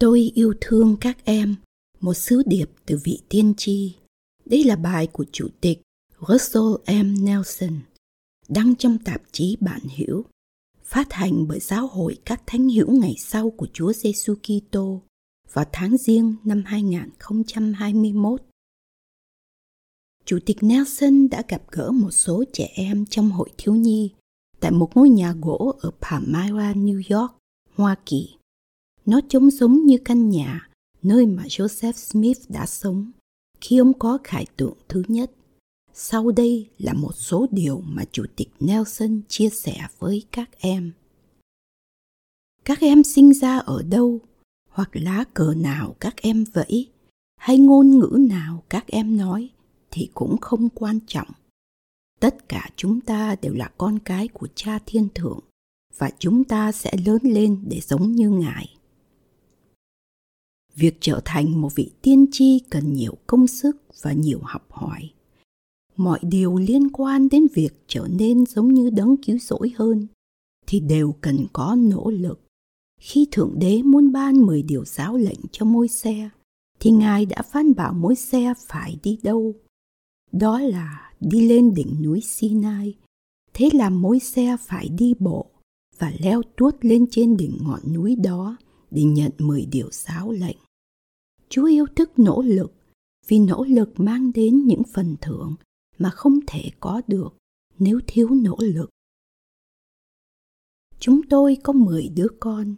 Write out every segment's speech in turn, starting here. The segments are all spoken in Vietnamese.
Tôi yêu thương các em, một sứ điệp từ vị tiên tri. Đây là bài của Chủ tịch Russell M. Nelson, đăng trong tạp chí Bạn Hiểu, phát hành bởi Giáo hội các thánh hữu ngày sau của Chúa Giêsu Kitô vào tháng Giêng năm 2021. Chủ tịch Nelson đã gặp gỡ một số trẻ em trong hội thiếu nhi tại một ngôi nhà gỗ ở Palmyra, New York, Hoa Kỳ. Nó trông giống như căn nhà nơi mà Joseph Smith đã sống khi ông có khải tượng thứ nhất. Sau đây là một số điều mà Chủ tịch Nelson chia sẻ với các em. Các em sinh ra ở đâu, hoặc lá cờ nào các em vẫy, hay ngôn ngữ nào các em nói thì cũng không quan trọng. Tất cả chúng ta đều là con cái của Cha Thiên Thượng và chúng ta sẽ lớn lên để giống như Ngài. Việc trở thành một vị tiên tri cần nhiều công sức và nhiều học hỏi. Mọi điều liên quan đến việc trở nên giống như đấng cứu rỗi hơn thì đều cần có nỗ lực. Khi Thượng Đế muốn ban 10 điều giáo lệnh cho môi xe, thì Ngài đã phán bảo môi xe phải đi đâu. Đó là đi lên đỉnh núi Sinai. Thế là môi xe phải đi bộ và leo tuốt lên trên đỉnh ngọn núi đó để nhận 10 điều giáo lệnh. Chúa yêu thích nỗ lực vì nỗ lực mang đến những phần thưởng mà không thể có được nếu thiếu nỗ lực. Chúng tôi có 10 đứa con,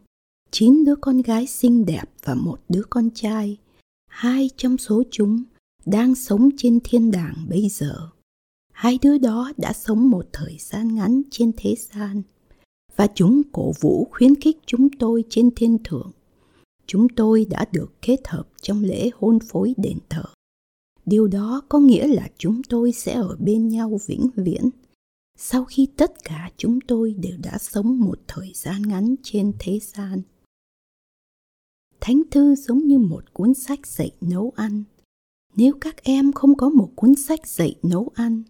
9 đứa con gái xinh đẹp và một đứa con trai. Hai trong số chúng đang sống trên thiên đàng bây giờ. Hai đứa đó đã sống một thời gian ngắn trên thế gian và chúng cổ vũ khuyến khích chúng tôi trên thiên thượng chúng tôi đã được kết hợp trong lễ hôn phối đền thờ. Điều đó có nghĩa là chúng tôi sẽ ở bên nhau vĩnh viễn sau khi tất cả chúng tôi đều đã sống một thời gian ngắn trên thế gian. Thánh thư giống như một cuốn sách dạy nấu ăn. Nếu các em không có một cuốn sách dạy nấu ăn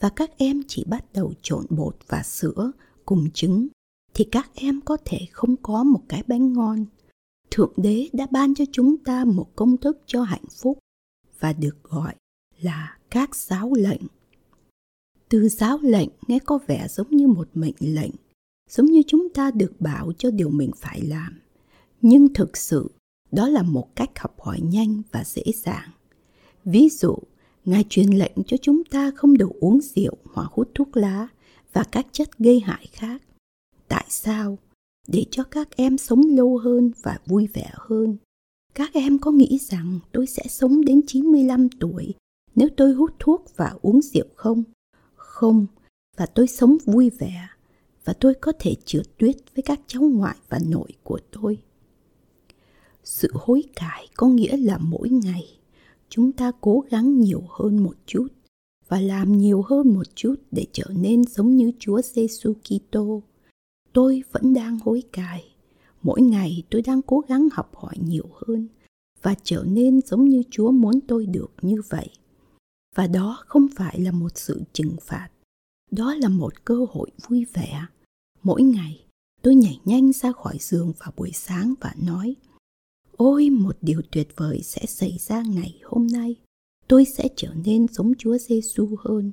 và các em chỉ bắt đầu trộn bột và sữa cùng trứng, thì các em có thể không có một cái bánh ngon Thượng Đế đã ban cho chúng ta một công thức cho hạnh phúc và được gọi là các giáo lệnh. Từ giáo lệnh nghe có vẻ giống như một mệnh lệnh, giống như chúng ta được bảo cho điều mình phải làm. Nhưng thực sự, đó là một cách học hỏi nhanh và dễ dàng. Ví dụ, Ngài truyền lệnh cho chúng ta không được uống rượu hoặc hút thuốc lá và các chất gây hại khác. Tại sao? Để cho các em sống lâu hơn và vui vẻ hơn. Các em có nghĩ rằng tôi sẽ sống đến 95 tuổi nếu tôi hút thuốc và uống rượu không? Không, và tôi sống vui vẻ và tôi có thể trượt tuyết với các cháu ngoại và nội của tôi. Sự hối cải có nghĩa là mỗi ngày chúng ta cố gắng nhiều hơn một chút và làm nhiều hơn một chút để trở nên giống như Chúa Giêsu Kitô tôi vẫn đang hối cải. Mỗi ngày tôi đang cố gắng học hỏi nhiều hơn và trở nên giống như chúa muốn tôi được như vậy. Và đó không phải là một sự trừng phạt. Đó là một cơ hội vui vẻ. Mỗi ngày, tôi nhảy nhanh ra khỏi giường vào buổi sáng và nói, ôi, một điều tuyệt vời sẽ xảy ra ngày hôm nay. Tôi sẽ trở nên giống chúa giêsu hơn.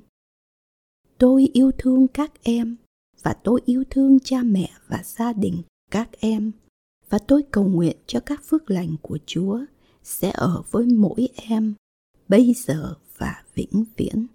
Tôi yêu thương các em và tôi yêu thương cha mẹ và gia đình các em và tôi cầu nguyện cho các phước lành của Chúa sẽ ở với mỗi em, bây giờ và vĩnh viễn.